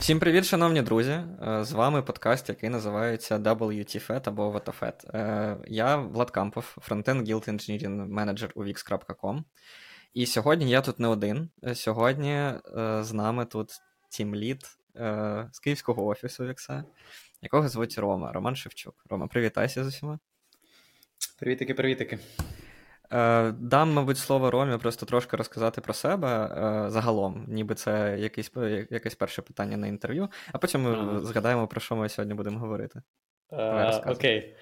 Всім привіт, шановні друзі! Е, з вами подкаст, який називається WTFET або WTFET. Е, я Влад Кампов, фронтенд Guild Engineering менеджер у Wix.com. І сьогодні я тут не один. Е, сьогодні з нами тут тімлід з київського офісу Вікса, якого звуть Рома, Роман Шевчук. Рома, привітайся з усіма. Привітики, привітики. Е, дам, мабуть, слово Ромі просто трошки розказати про себе е, загалом, ніби це якесь якесь перше питання на інтерв'ю, а потім ми ага. згадаємо, про що ми сьогодні будемо говорити. Окей.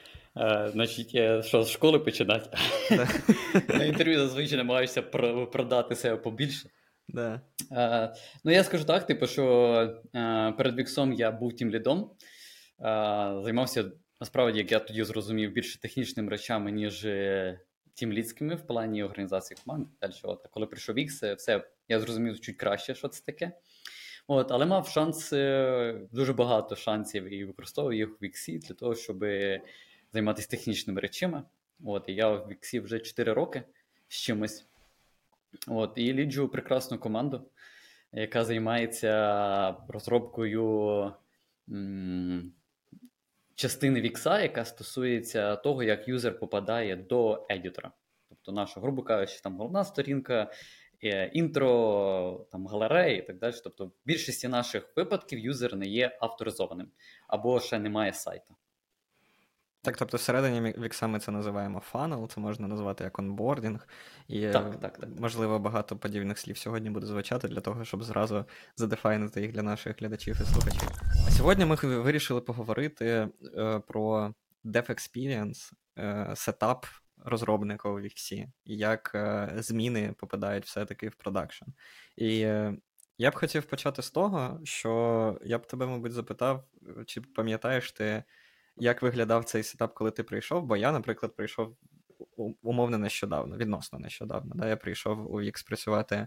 Значить, що з школи починати? На інтерв'ю зазвичай намагаюся продати себе побільше. Да. Ну, я скажу так: типу, що перед Віксом я був тим лідом, займався насправді, як я тоді зрозумів, більше технічними речами, ніж тімлідськими в плані організації команди. Далі, от, коли прийшов X, все я зрозумів чуть краще, що це таке. От, Але мав шанс, дуже багато шансів і використовував їх в X для того, щоб займатися технічними речами. От, І я в X вже 4 роки з чимось. От, І ліджу прекрасну команду, яка займається розробкою м- частини вікса, яка стосується того, як юзер попадає до едітора. Тобто, наша, грубо кажучи, там головна сторінка, е, інтро, там галереї і так далі. Тобто, в більшості наших випадків юзер не є авторизованим або ще немає сайту. Так, тобто всередині Вікса ми це називаємо funnel, це можна назвати як onboarding. І, так, так, так, можливо, багато подібних слів сьогодні буде звучати для того, щоб зразу задефайнити їх для наших глядачів і слухачів. А сьогодні ми вирішили поговорити е, про Dev Experience, е, сетап розробника у Віксі, і як е, зміни попадають все-таки в production. І е, я б хотів почати з того, що я б тебе, мабуть, запитав, чи пам'ятаєш ти як виглядав цей сетап, коли ти прийшов? Бо я, наприклад, прийшов умовно нещодавно, відносно нещодавно. Да? Я прийшов у Wix працювати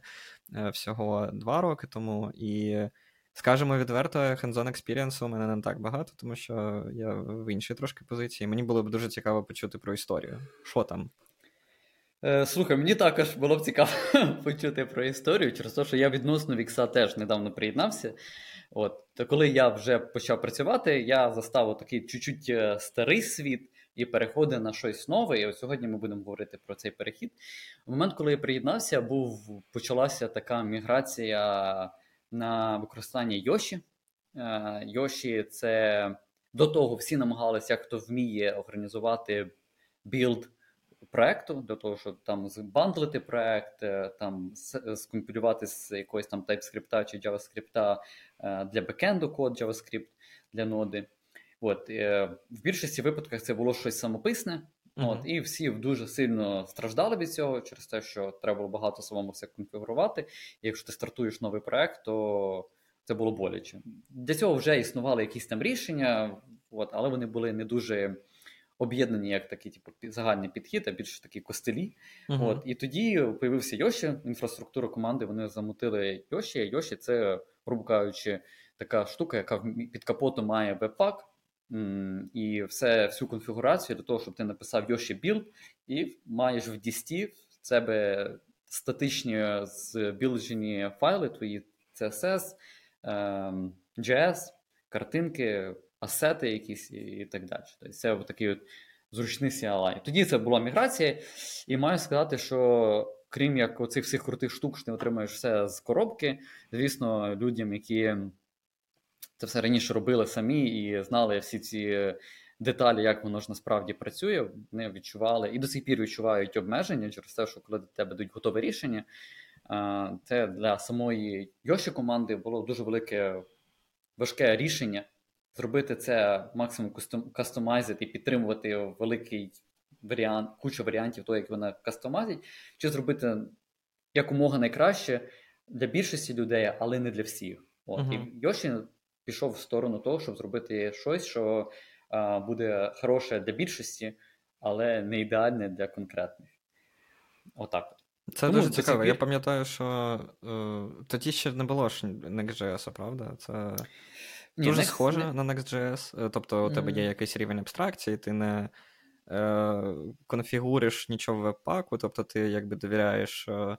е, всього два роки тому, і, скажімо відверто, hands-on experience у мене не так багато, тому що я в іншій трошки позиції. Мені було б дуже цікаво почути про історію. Що там? Е, слухай, мені також було б цікаво почути про історію, через те, що я відносно Вікса теж недавно приєднався. От, то коли я вже почав працювати, я застав такий чуть-чуть е, старий світ і переходив на щось нове. І от сьогодні ми будемо говорити про цей перехід. В момент, коли я приєднався, був почалася така міграція на використання Йоші. Е, Йоші це до того всі намагалися, хто вміє організувати білд проекту, для того, щоб там збандлити проект, е, там скомпілювати з якогось там TypeScript чи JavaScript е, для бекенду код JavaScript для ноди. От, е, В більшості випадках це було щось самописне. Uh-huh. От, І всі дуже сильно страждали від цього через те, що треба було багато самому все конфігурувати. І якщо ти стартуєш новий проект, то це було боляче. Для цього вже існували якісь там рішення, от, але вони були не дуже об'єднані як такий, типу, загальний підхід, а більше такі костелі. Uh-huh. От, І тоді появився Йоші, інфраструктура команди. Вони замутили Йоші. а Йоші це, грубо кажучи, така штука, яка під капотом має веб-пак. І все, всю конфігурацію для того, щоб ти написав Yoshi build, і маєш в дісті в себе статичні збілджені файли, твої CSS, JS, ем, картинки, асети якісь і так далі. Тобто Це такий от зручний CLI. Тоді це була міграція, і маю сказати, що крім як оцих всіх крутих штук, що ти отримаєш все з коробки, звісно, людям, які це все раніше робили самі і знали всі ці. Деталі, як воно ж насправді працює, вони відчували і до сих пір відчувають обмеження через те, що коли до тебе дають готове рішення, це для самої Йоші команди було дуже велике важке рішення зробити це максимум кастомайзити і підтримувати великий варіант, кучу варіантів того, як вона кастомазить, чи зробити якомога найкраще для більшості людей, але не для всіх. От. Uh-huh. І Йоші пішов в сторону того, щоб зробити щось, що а, буде хороше для більшості, але не ідеальне для конкретних. Отак. Це Тому дуже цікаво. Я пам'ятаю, що е, тоді ще не було ж Next.js, правда? Це ні, Дуже Next... схоже на Next.js. Е, тобто, у mm-hmm. тебе є якийсь рівень абстракції, ти не е, конфігуриш нічого в веб-паку, тобто ти якби довіряєш е,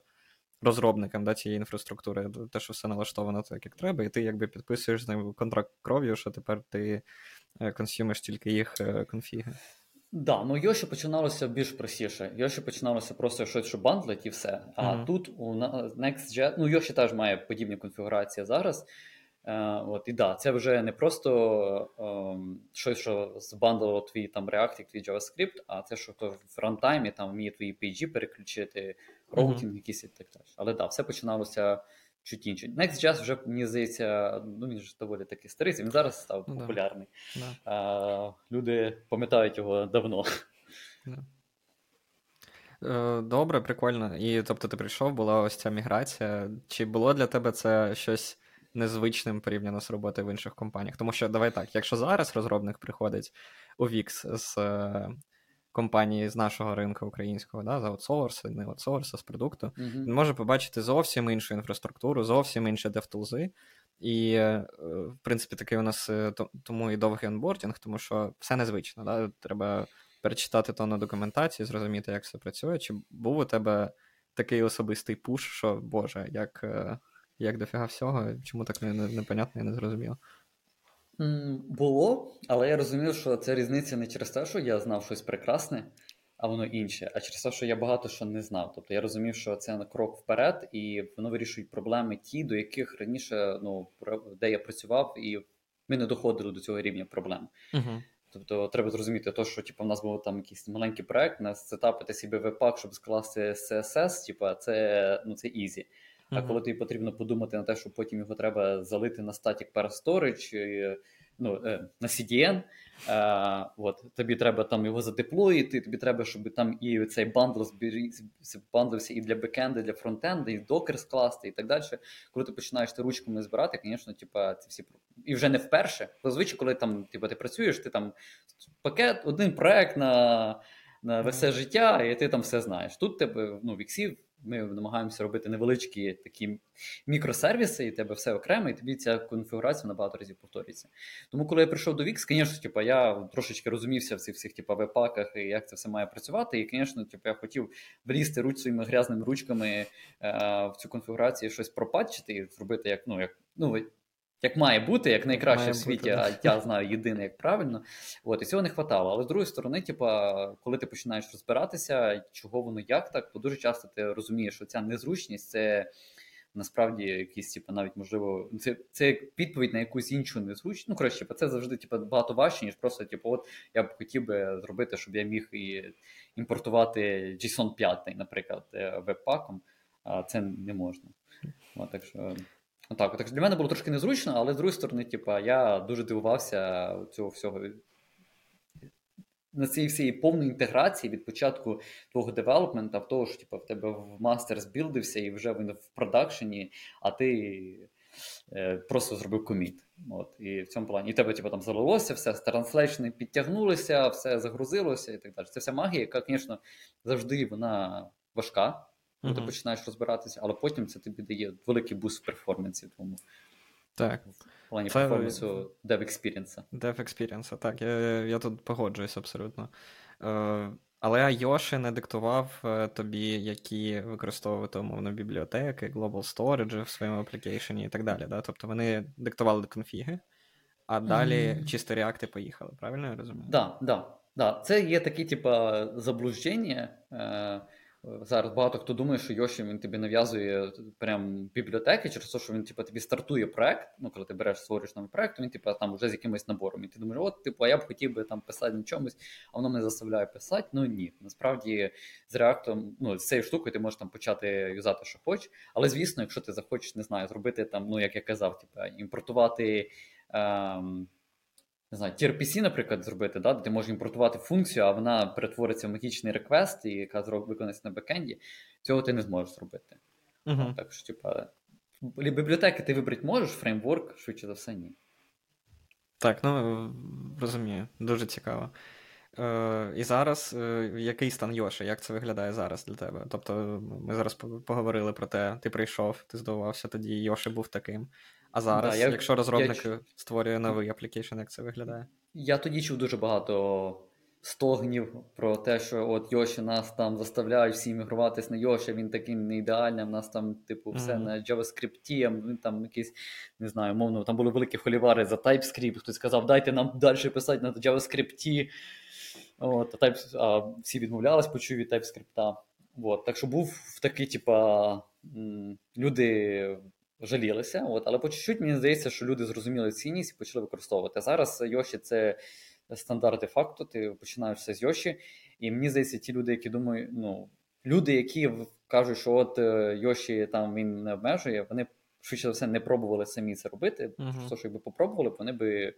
розробником да, цієї інфраструктури, те, що все налаштовано так, як треба, і ти якби підписуєш з ним контракт кров'ю, що тепер ти е, консюмиш тільки їх е, конфіги. Да, ну Йоші починалося більш простіше. Йоші починалося просто щось, що бандлить і все. А uh-huh. тут у Next.js, ну Йоші теж має подібні конфігурації зараз. Е, от, І да, це вже не просто е, щось, що збандлило твій там React, твій JavaScript, а це, що то в рантаймі там вміє твої PG переключити, роутінг uh-huh. якийсь і так далі. Але да, все починалося чуть інше. Next.js вже, мені здається, ну він ж доволі таки старий, він зараз став ну, популярний. Да. А, Люди пам'ятають його давно. Да. Е, добре, прикольно. І тобто ти прийшов, була ось ця міграція. Чи було для тебе це щось незвичним порівняно з роботою в інших компаніях? Тому що давай так, якщо зараз розробник приходить у Wix з компанії з нашого ринку українського, да, з аутсорсу, не аутсорсу, з продукту, uh-huh. він може побачити зовсім іншу інфраструктуру, зовсім інші девтулзи. І, е, в принципі, такий у нас е, тому і довгий онбордінг, тому що все незвично. Да? Треба перечитати тонну документації, зрозуміти, як все працює. Чи був у тебе такий особистий пуш, що Боже, як е, як дофіга всього, чому так непонятно і не зрозуміло? Було, але я розумів, що це різниця не через те, що я знав щось прекрасне, а воно інше, а через те, що я багато що не знав. Тобто я розумів, що це на крок вперед, і воно вирішує проблеми ті, до яких раніше, ну, де я працював, і ми не доходили до цього рівня проблем. Uh-huh. Тобто треба зрозуміти, то, що типу, в нас був там якийсь маленький проект, нас сетапити собі webpack, щоб скласти CSS, типу, це ну, це easy. А коли тобі потрібно подумати на те, що потім його треба залити на Static Storage, ну, е, на CDN, е, от, тобі треба там його задеплоїти, тобі треба, щоб там і цей bundle бандлився і для бекенду, і для фронтенду, і Docker скласти, і так далі. Коли ти починаєш ти ручками збирати, звісно, типа, ці всі і вже не вперше. Зазвичай, коли там типа, ти працюєш, ти там пакет, один проект на на все життя, і ти там все знаєш. Тут тебе ну, віксів ми намагаємося робити невеличкі такі мікросервіси, і тебе все окремо, і тобі ця конфігурація набагато разів повторюється. Тому, коли я прийшов до Wix, звісно, типу, я трошечки розумівся в цих всіх типу, веб-паках і як це все має працювати. І, звісно, типу, я хотів влізти руч своїми грязними ручками е, в цю конфігурацію, щось пропатчити і зробити як ну, як ну як має бути, як найкраще в світі, бути, а я знаю єдине, як правильно. От, І цього не хватало. Але з другої сторони, типа, коли ти починаєш розбиратися, чого воно як так, то дуже часто ти розумієш, що ця незручність це. Насправді, якісь, типу, навіть можливо, це це відповідь на якусь іншу незручність. Ну, коротше, це завжди типу, багато важче, ніж просто, типу, от я б хотів би зробити, щоб я міг і імпортувати JSON 5, наприклад, е, веб-паком, а це не можна. От, так що так, так для мене було трошки незручно, але з другої сторони, типа, я дуже дивувався цього всього. На цій всій повній інтеграції від початку твого девелопмента, в того, що типу, в тебе в мастер збілдився і вже він в продакшені, а ти е, просто зробив коміт. От, І в цьому плані. І тебе типу, там залилося, все translation'и підтягнулися, все загрузилося і так далі. Це вся магія, яка, звісно, завжди вона важка коли uh-huh. ти починаєш розбиратися, але потім це тобі дає великий буст в перформансі. Тому так. В плані це... перформансу Dev Experience. Dev Experience, так, я я тут погоджуюсь абсолютно. Е, але Yoshi не диктував е, тобі, які використовувати умовно бібліотеки, Global Storage в своєму application'і і так далі. Да? Тобто вони диктували конфіги, а далі mm. чисто реакти поїхали, правильно я розумію? Так, да, да, да. це є такі, типа, заблуждення. Е, Зараз багато хто думає, що Йоші він тобі нав'язує прям бібліотеки через те, що він типу, тобі стартує проект. Ну, коли ти береш створюєш новий проект, він типу, там вже з якимось набором. І ти думаєш, от, типу, а я б хотів би там писати на чомусь, а воно мене заставляє писати. Ну ні. Насправді з реактом, ну, з цією штукою ти можеш там почати юзати, що хочеш. Але звісно, якщо ти захочеш, не знаю, зробити там, ну як я казав, типу, імпортувати. Ем, не знаю, TRPC, наприклад, зробити, да, де ти можеш імпортувати функцію, а вона перетвориться в магічний реквест, і яка виконається на бекенді, цього ти не зможеш зробити. Uh-huh. Так що, типа, бібліотеки ти вибрати можеш, фреймворк, швидше за все, ні. Так, ну розумію, дуже цікаво. Е, І зараз е, який стан Йоши? Як це виглядає зараз для тебе? Тобто, ми зараз поговорили про те, ти прийшов, ти здивувався тоді, Йоши був таким. А зараз, да, я, якщо розробник я... створює новий application, як це виглядає? Я тоді чув дуже багато стогнів про те, що от Yoshi нас там заставляють всі мігруватись на Yoshi, він такий не ідеальний, в нас там, типу, все mm-hmm. на JavaScript, він там якийсь, не знаю, умовно, там були великі холівари за TypeScript, хтось сказав, дайте нам далі писати на JavaScript. От, а, типу, а всі відмовлялись, почув від TypeScript. От, так що був такий, типа, люди жалілися, от, але по чуть-чуть мені здається, що люди зрозуміли цінність і почали використовувати. Зараз Йоші це стандарт де факту, ти починаєш все з Йоші. І мені здається, ті люди, які думають, ну, люди, які кажуть, що от е, Йоші там він не обмежує, вони швидше за все не пробували самі це робити. Uh-huh. Що, що якби попробували, вони би е,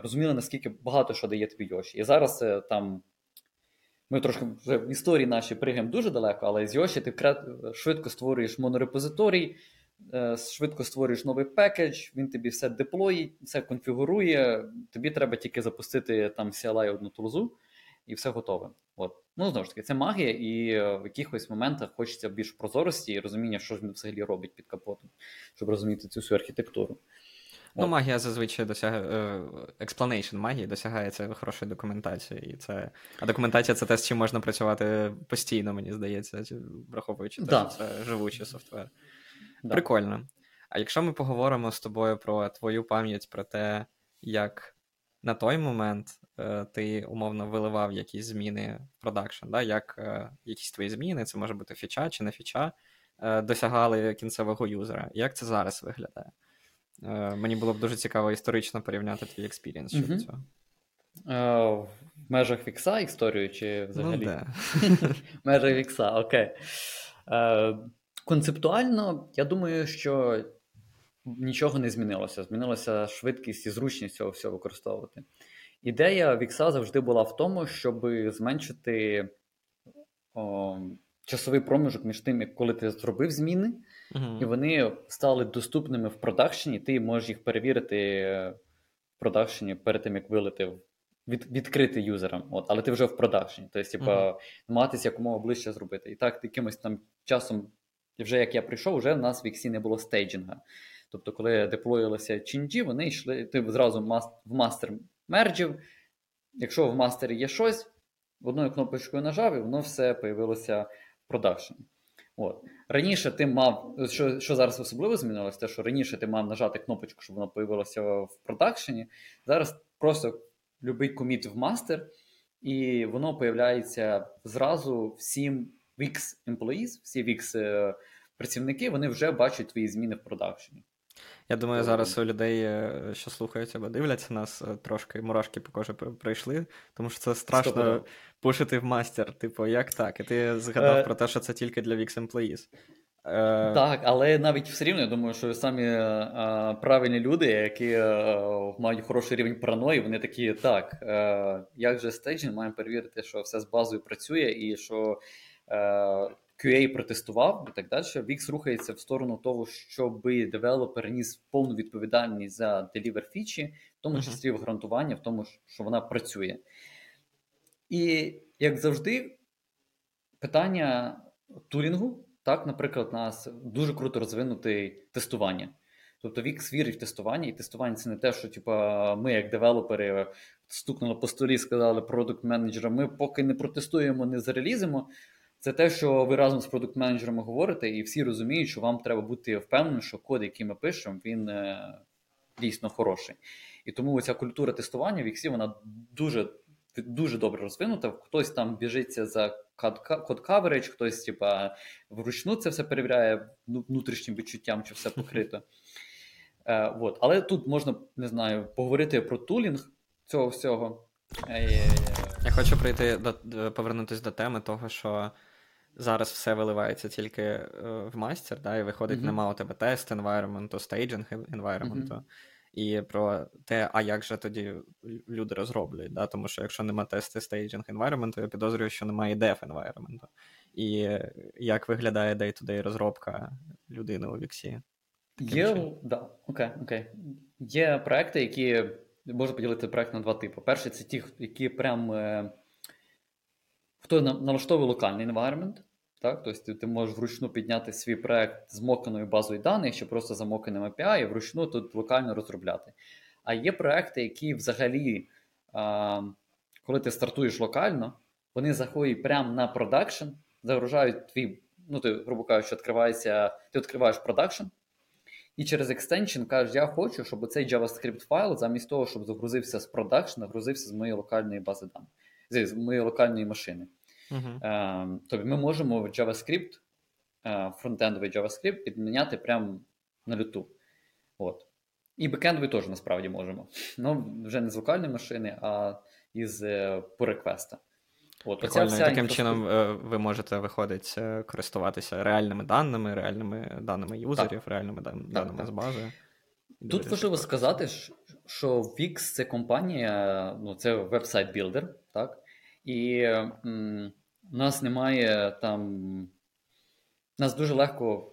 розуміли, наскільки багато що дає тобі Йоші. І зараз е, там. Ми трошки вже в історії наші пригаємо дуже далеко, але з Йоші ти швидко створюєш монорепозиторій, швидко створюєш новий пекедж, він тобі все деплоїть, все конфігурує. Тобі треба тільки запустити там CLI одну тулзу, і все готове. От. Ну, знову ж таки, це магія, і е, в якихось моментах хочеться більш прозорості і розуміння, що ж він взагалі робить під капотом, щоб розуміти цю всю архітектуру. Ну, магія зазвичай досягає explanation магії досягається хорошої документації. І це... А документація це те, з чим можна працювати постійно, мені здається, враховуючи те, да. що це живучий software. Да. Прикольно. А якщо ми поговоримо з тобою про твою пам'ять про те, як на той момент е, ти умовно виливав якісь зміни в production, да? як е, якісь твої зміни, це може бути фіча чи не фіча, е, досягали кінцевого юзера. Як це зараз виглядає? Е, мені було б дуже цікаво історично порівняти твій experience щодо цього. Е, в межах вікса історію чи взагалі? Ну, да. В межах вікса, окей. Е, Концептуально, я думаю, що нічого не змінилося. Змінилася швидкість і зручність цього всього використовувати. Ідея Вікса завжди була в тому, щоб зменшити о, часовий проміжок між тим, коли ти зробив зміни, uh-huh. і вони стали доступними в продакшені. Ти можеш їх перевірити в production'і перед тим, як вилити від, відкрити юзерам. От, Але ти вже в production'і. Тобто, типа, uh-huh. намагатися якомога ближче зробити. І так, якимось там часом і вже як я прийшов, вже в нас в Віксі не було стейджинга. Тобто, коли деплоїлися чинджі, вони йшли, ти зразу в master мерджив. Якщо в master'і є щось, одною кнопочкою нажав, і воно все появилося в production. От. Раніше ти мав, що що зараз особливо змінилося, те, що раніше ти мав нажати кнопочку, щоб воно появилося в production'і. Зараз просто любий коміт в мастер, і воно появляється зразу всім Wix employees, всі Wix е, працівники, вони вже бачать твої зміни в продакшені. Я думаю, зараз у людей, е, що слухають або дивляться нас, е, трошки мурашки по кожі прийшли, тому що це страшно Стоп, пушити в мастер. Типу, як так? І ти згадав е... про те, що це тільки для Wix Employees. Е... Так, але навіть все рівно я думаю, що самі е, правильні люди, які е, мають хороший рівень параної, вони такі, так, як же staging, маємо перевірити, що все з базою працює і що. QA протестував і так далі. Wix рухається в сторону того, щоб девелопер ніс повну відповідальність за delivery фічі, в тому числі в гарантування, в тому, що вона працює. І як завжди, питання тулінгу, так, наприклад, у нас дуже круто розвинутий тестування. Тобто Wix вірить в тестування, і тестування це не те, що типу, ми, як девелопери, стукнули по столі і сказали продукт менеджерам ми поки не протестуємо, не зарелізимо. Це те, що ви разом з продукт-менеджерами говорите, і всі розуміють, що вам треба бути впевненим, що код, який ми пишемо, він е, дійсно хороший. І тому ця культура тестування в Іксі, вона дуже дуже добре розвинута. Хтось там біжиться за код каверидж, хтось типа, вручну це все перевіряє внутрішнім відчуттям, чи все покрито. Е, вот. Але тут можна не знаю, поговорити про тулінг цього всього. Е, Я хочу прийти до повернутися до теми того, що зараз все виливається тільки е, в master, да, і виходить, mm-hmm. нема у тебе test environment, staging environment. Mm-hmm. І про те, а як же тоді люди розроблюють, да? тому що якщо нема test і staging environment, я підозрюю, що немає dev environment. І як виглядає day-to-day розробка людини у Віксі? Є да, окей, окей. Є проекти, які можу поділити проект на два типи. Перший це ті, які прям е, хто налаштовує локальний environment, так? Тобто ти, можеш вручну підняти свій проект з моканою базою даних, чи просто за API, і вручну тут локально розробляти. А є проекти, які взагалі а, коли ти стартуєш локально, вони заходять прямо на production, загружають твій, ну ти, грубо кажучи, відкривається, ти відкриваєш production, і через extension кажеш, я хочу, щоб цей JavaScript файл, замість того, щоб загрузився з production, грузився з моєї локальної бази даних, з моєї локальної машини. Uh-huh. Тобто ми можемо JavaScript, е, фронтендовий JavaScript підміняти прямо на льоту. От. І бекендовий теж насправді можемо. Ну, вже не з локальної машини, а із е, по реквеста. От, Прикольно, вся Таким чином ви можете виходить користуватися реальними даними, реальними даними юзерів, так. реальними так, даними так. з бази. Тут важливо сказати, що Wix це компанія, ну це веб-сайт-білдер, так? І м, у нас немає там. Нас дуже легко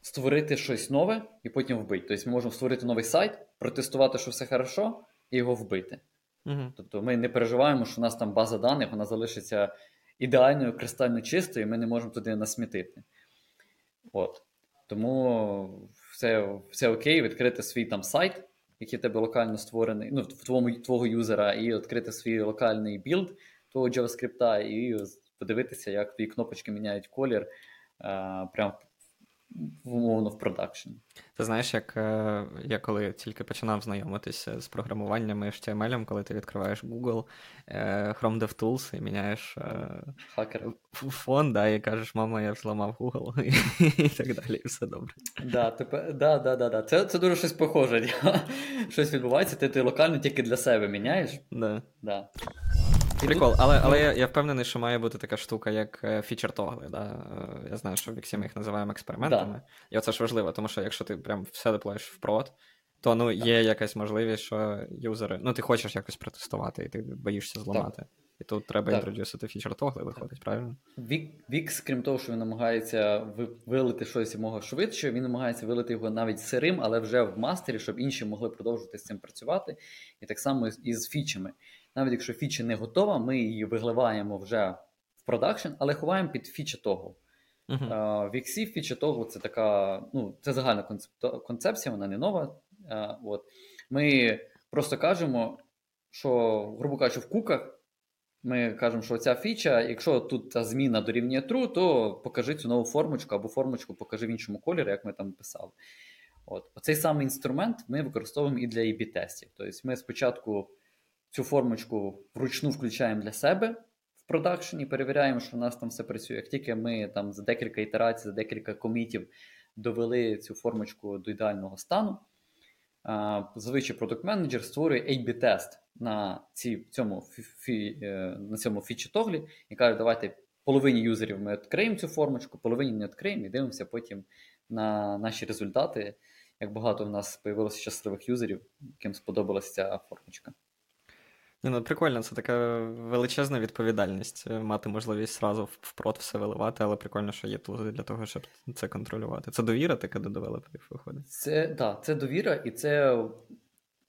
створити щось нове і потім вбити. Тобто ми можемо створити новий сайт, протестувати, що все хорошо, і його вбити. Угу. Тобто ми не переживаємо, що у нас там база даних, вона залишиться ідеальною, кристально чистою, і ми не можемо туди насмітити. От. Тому все все окей, відкрити свій там сайт, який в тебе локально створений, ну, в твого, твого юзера, і відкрити свій локальний build того JavaScript, і подивитися, як твої кнопочки міняють колір. А, прям умовно в production. Ти знаєш, як е, я коли тільки починав знайомитися з програмуванням і HTML, коли ти відкриваєш Google, е, Chrome DevTools і міняєш е, Хакер. фон, да, і кажеш, мама, я взламав Google, і так далі, і все добре. Да, тепер, да, да, да, да. Це це дуже щось похоже. Щось відбувається, ти ти локально тільки для себе міняєш. Да. Да. Прикол, але але я я впевнений, що має бути така штука, як фічер тогли. Да? Я знаю, що в Віксі ми їх називаємо експериментами. Да. І оце ж важливо, тому що якщо ти прям все деплоєш в prod, то ну, є якась можливість, що юзери. Ну, ти хочеш якось протестувати, і ти боїшся зламати. Так. І тут треба introduce'ити feature toggle'и, виходить, правильно? Вікс, крім того, що він намагається вилити щось якомога швидше, він намагається вилити його навіть сирим, але вже в master'і, щоб інші могли продовжувати з цим працювати. І так само і з фічами навіть якщо фіча не готова, ми її виливаємо вже в продакшн, але ховаємо під фіча того. Uh-huh. Uh, в Іксі фіча того це така, ну, це загальна концепція, вона не нова. Uh, от. Ми просто кажемо, що, грубо кажучи, в куках ми кажемо, що ця фіча, якщо тут та зміна дорівнює true, то покажи цю нову формочку або формочку покажи в іншому кольорі, як ми там писали. От. Оцей самий інструмент ми використовуємо і для AB-тестів. Тобто ми спочатку цю формочку вручну включаємо для себе в продакшені, перевіряємо, що у нас там все працює. Як тільки ми там за декілька ітерацій, за декілька комітів довели цю формочку до ідеального стану, зазвичай продукт менеджер створює A-B-тест на ці, цьому фі, е, на цьому фічі тоглі і каже, давайте половині юзерів ми відкриємо цю формочку, половині не відкриємо і дивимося потім на наші результати. Як багато в нас з'явилося щасливих юзерів, яким сподобалася ця формочка. Не, ну Прикольно, це така величезна відповідальність е, мати можливість зразу впрод все виливати, але прикольно, що є тулзи для того, щоб це контролювати. Це довіра така до девелоперів виходить. Це так, це довіра і це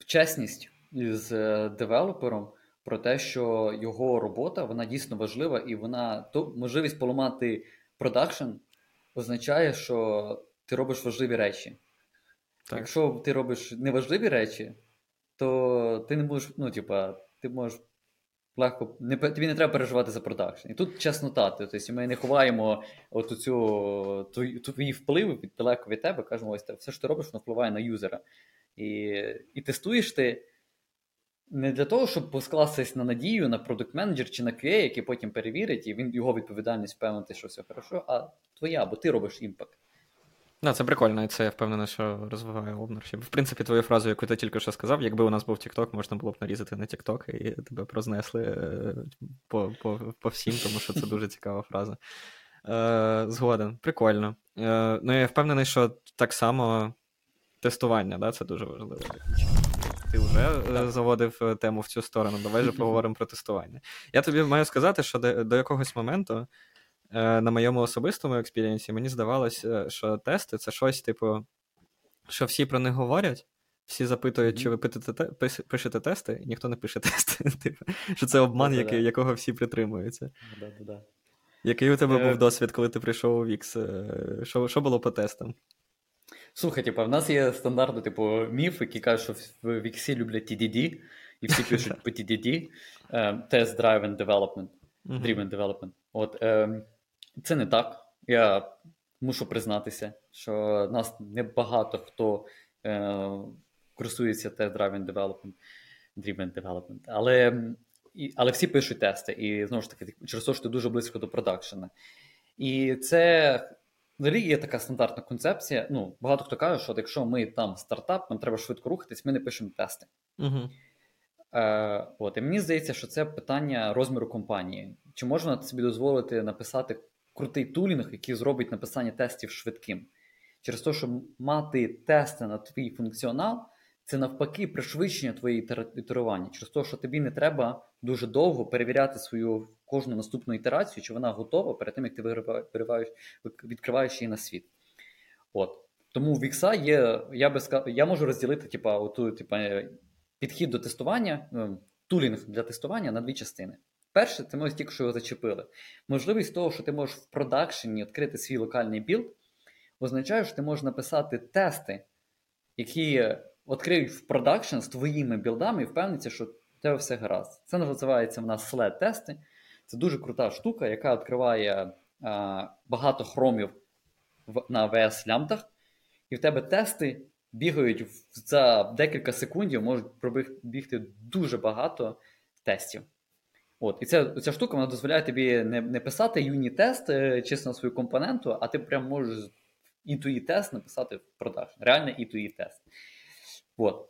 чесність із е, девелопером про те, що його робота вона дійсно важлива, і вона то можливість поламати продакшн означає, що ти робиш важливі речі. Так. Якщо ти робиш неважливі речі, то ти не будеш, ну, типа ти можеш легко. Не, Тобі не треба переживати за продакшн. І тут чеснота. Тобто ми не ховаємо от цю твої впливи від далеко від тебе, кажемо, ось все, що ти робиш, воно впливає на юзера. І і тестуєш ти не для того, щоб покластись на надію на продукт менеджер чи на QA, який потім перевірить, і він його відповідальність впевнити, що все хорошо, а твоя, бо ти робиш імпакт. Да, це прикольно, і це я впевнений, що розвиває обнаршіп. В принципі, твою фразу, яку ти тільки що сказав, якби у нас був TikTok, можна було б нарізати на TikTok і тебе прознесли е, по по, по всім, тому що це дуже цікава фраза. Е, Згоден, прикольно. Е, Ну, я впевнений, що так само тестування, да, це дуже важливо. Ти вже е, заводив е, тему в цю сторону. Давай же поговоримо про тестування. Я тобі маю сказати, що до, до якогось моменту. Е, на моєму особистому experience -і мені здавалося, що тести це щось, типу, що всі про них говорять, всі запитують, чи ви пишете тести, і ніхто не пише тести. Типу, Що це обман, який, якого всі притримуються. Який у тебе був е, досвід, коли ти прийшов у Вікс? Е, що що було по тестам? Слухай, типу, в нас є стандартний типу, міф, який каже, що в Віксі люблять TDD, і всі пишуть PTDD, Test Driven Development, Driven Development. От, е, Це не так. Я мушу признатися, що нас небагато хто е, користується Test Driven Development, Driven Development. Але і, але всі пишуть тести, і знову ж таки, через те, що ти дуже близько до продакшена. І це взагалі є така стандартна концепція. Ну, багато хто каже, що якщо ми там стартап, нам треба швидко рухатись, ми не пишемо тести. Угу. Е, от, І мені здається, що це питання розміру компанії. Чи можна собі дозволити написати крутий тулінг, який зробить написання тестів швидким? Через те, що мати тести на твій функціонал, це навпаки пришвидшення твоєї ітерування. Через те, що тобі не треба дуже довго перевіряти свою кожну наступну ітерацію, чи вона готова перед тим, як ти вириваєш, відкриваєш її на світ. От. Тому в Вікса є, я би сказав, я можу розділити типа, оту, типа, підхід до тестування, ну, tooling для тестування на дві частини. Перше, це ми тільки що його зачепили. Можливість того, що ти можеш в продакшені відкрити свій локальний build, означає, що ти можеш написати тести, які відкриють в production з твоїми build -ами і впевниться, що в тебе все гаразд. Це називається в нас sled тести Це дуже крута штука, яка відкриває а, багато хромів в, на VS лямтах, і в тебе тести бігають за декілька секундів, можуть пробігти дуже багато тестів. От, І ця ця штука вона дозволяє тобі не не писати юні-тест е, чисто на свою компоненту, а ти прям можеш e тест написати в продаж. Реально e тест От.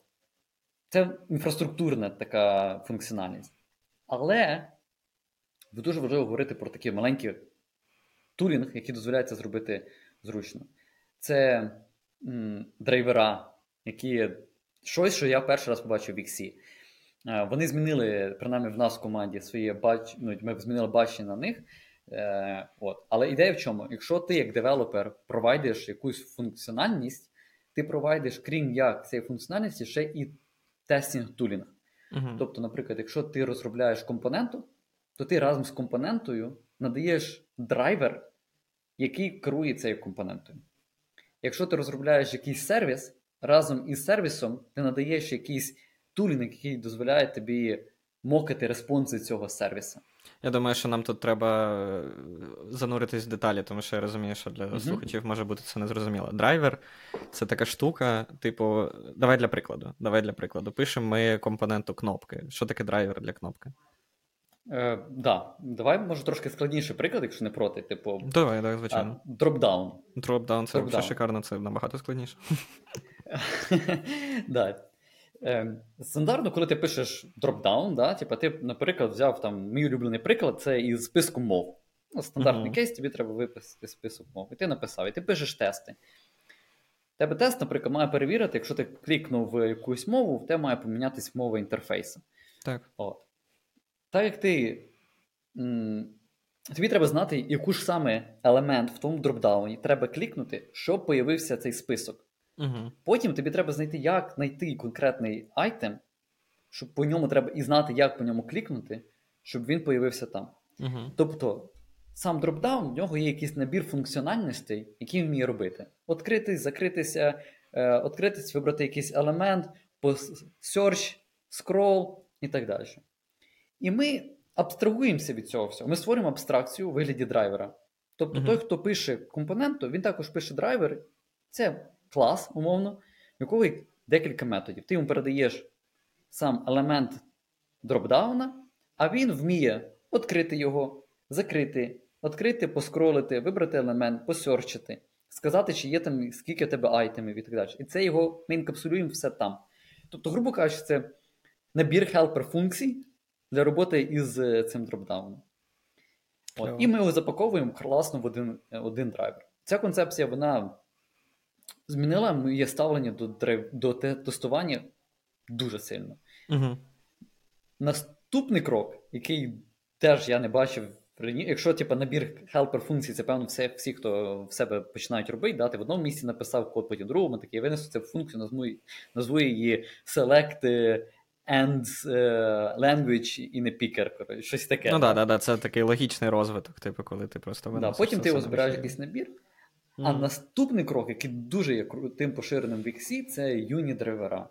Це інфраструктурна така функціональність. Але дуже важливо говорити про такі маленькі tooling, які дозволяють це зробити зручно. Це м, драйвера, які щось, що я перший раз побачив в XC. Е, вони змінили, принаймні в нас в команді, своє бач... ну, ми змінили бачення на них. Е, от. Але ідея в чому? Якщо ти як девелопер провайдиш якусь функціональність, ти провайдиш, крім як цієї функціональності, ще і testing tooling. Uh-huh. Тобто, наприклад, якщо ти розробляєш компоненту, то ти разом з компонентою надаєш драйвер, який керує цією компонентою. Якщо ти розробляєш якийсь сервіс, разом із сервісом ти надаєш якийсь tooling, який дозволяє тобі мокати респонси цього сервісу. Я думаю, що нам тут треба е, зануритись в деталі, тому що я розумію, що для uh-huh. слухачів може бути це незрозуміло. Драйвер це така штука, типу, давай для прикладу. Давай для прикладу. Пишемо ми компоненту кнопки. Що таке драйвер для кнопки? Е, да. Давай, може, трошки складніший приклад, якщо не проти. Типу, Давай, так, звичайно. Дропдаун. Дропдаун це взагалі шикарно, це набагато складніше. да. Е, Стандартно, коли ти пишеш дропдаун, да, типу, ти, наприклад, взяв там мій улюблений приклад, це із списку мов. Ну, Стандартний uh-huh. кейс, тобі треба виписати список мов. І ти написав, і ти пишеш тести. Тебе тест, наприклад, має перевірити, якщо ти клікнув в якусь мову, в тебе має помінятися мова інтерфейсу. Так. От. Так як ти. М- тобі треба знати, яку ж саме елемент в тому дропдауні треба клікнути, щоб появився цей список. Угу. Потім тобі треба знайти, як знайти конкретний item, щоб по ньому треба і знати, як по ньому клікнути, щоб він появився там. Угу. Тобто, сам дропдаун, в нього є якийсь набір функціональностей, які він вміє робити. Откритись, закритися, е, відкритись, вибрати якийсь елемент, search, scroll і так далі. І ми абстрагуємося від цього всього. Ми створюємо абстракцію у вигляді драйвера. Тобто, uh той, хто пише компоненту, він також пише драйвер. Це клас, умовно, в якого є декілька методів. Ти йому передаєш сам елемент дропдауна, а він вміє відкрити його, закрити, відкрити, поскролити, вибрати елемент, посерчити, сказати, чи є там скільки у тебе item -ів і так далі. І це його ми інкапсулюємо все там. Тобто, грубо кажучи, це набір helper функцій для роботи із е, цим дропдауном. От. І ми його запаковуємо класно в один один драйвер. Ця концепція, вона змінила моє ставлення до до тестування дуже сильно. Угу. Наступний крок, який теж я не бачив Якщо типу, набір helper функцій, це певно все, всі, хто в себе починають робити, да, ти в одному місці написав код, потім в другому, такий винесу цю функцію, назву, назву її select and uh, language in a picker. Щось таке. Ну так, да, да, це такий логічний розвиток, типу, коли ти просто. Да, Потім ти його збираєш якийсь набір, а наступний крок, який дуже є крутим поширеним в XC, це uni драйвера.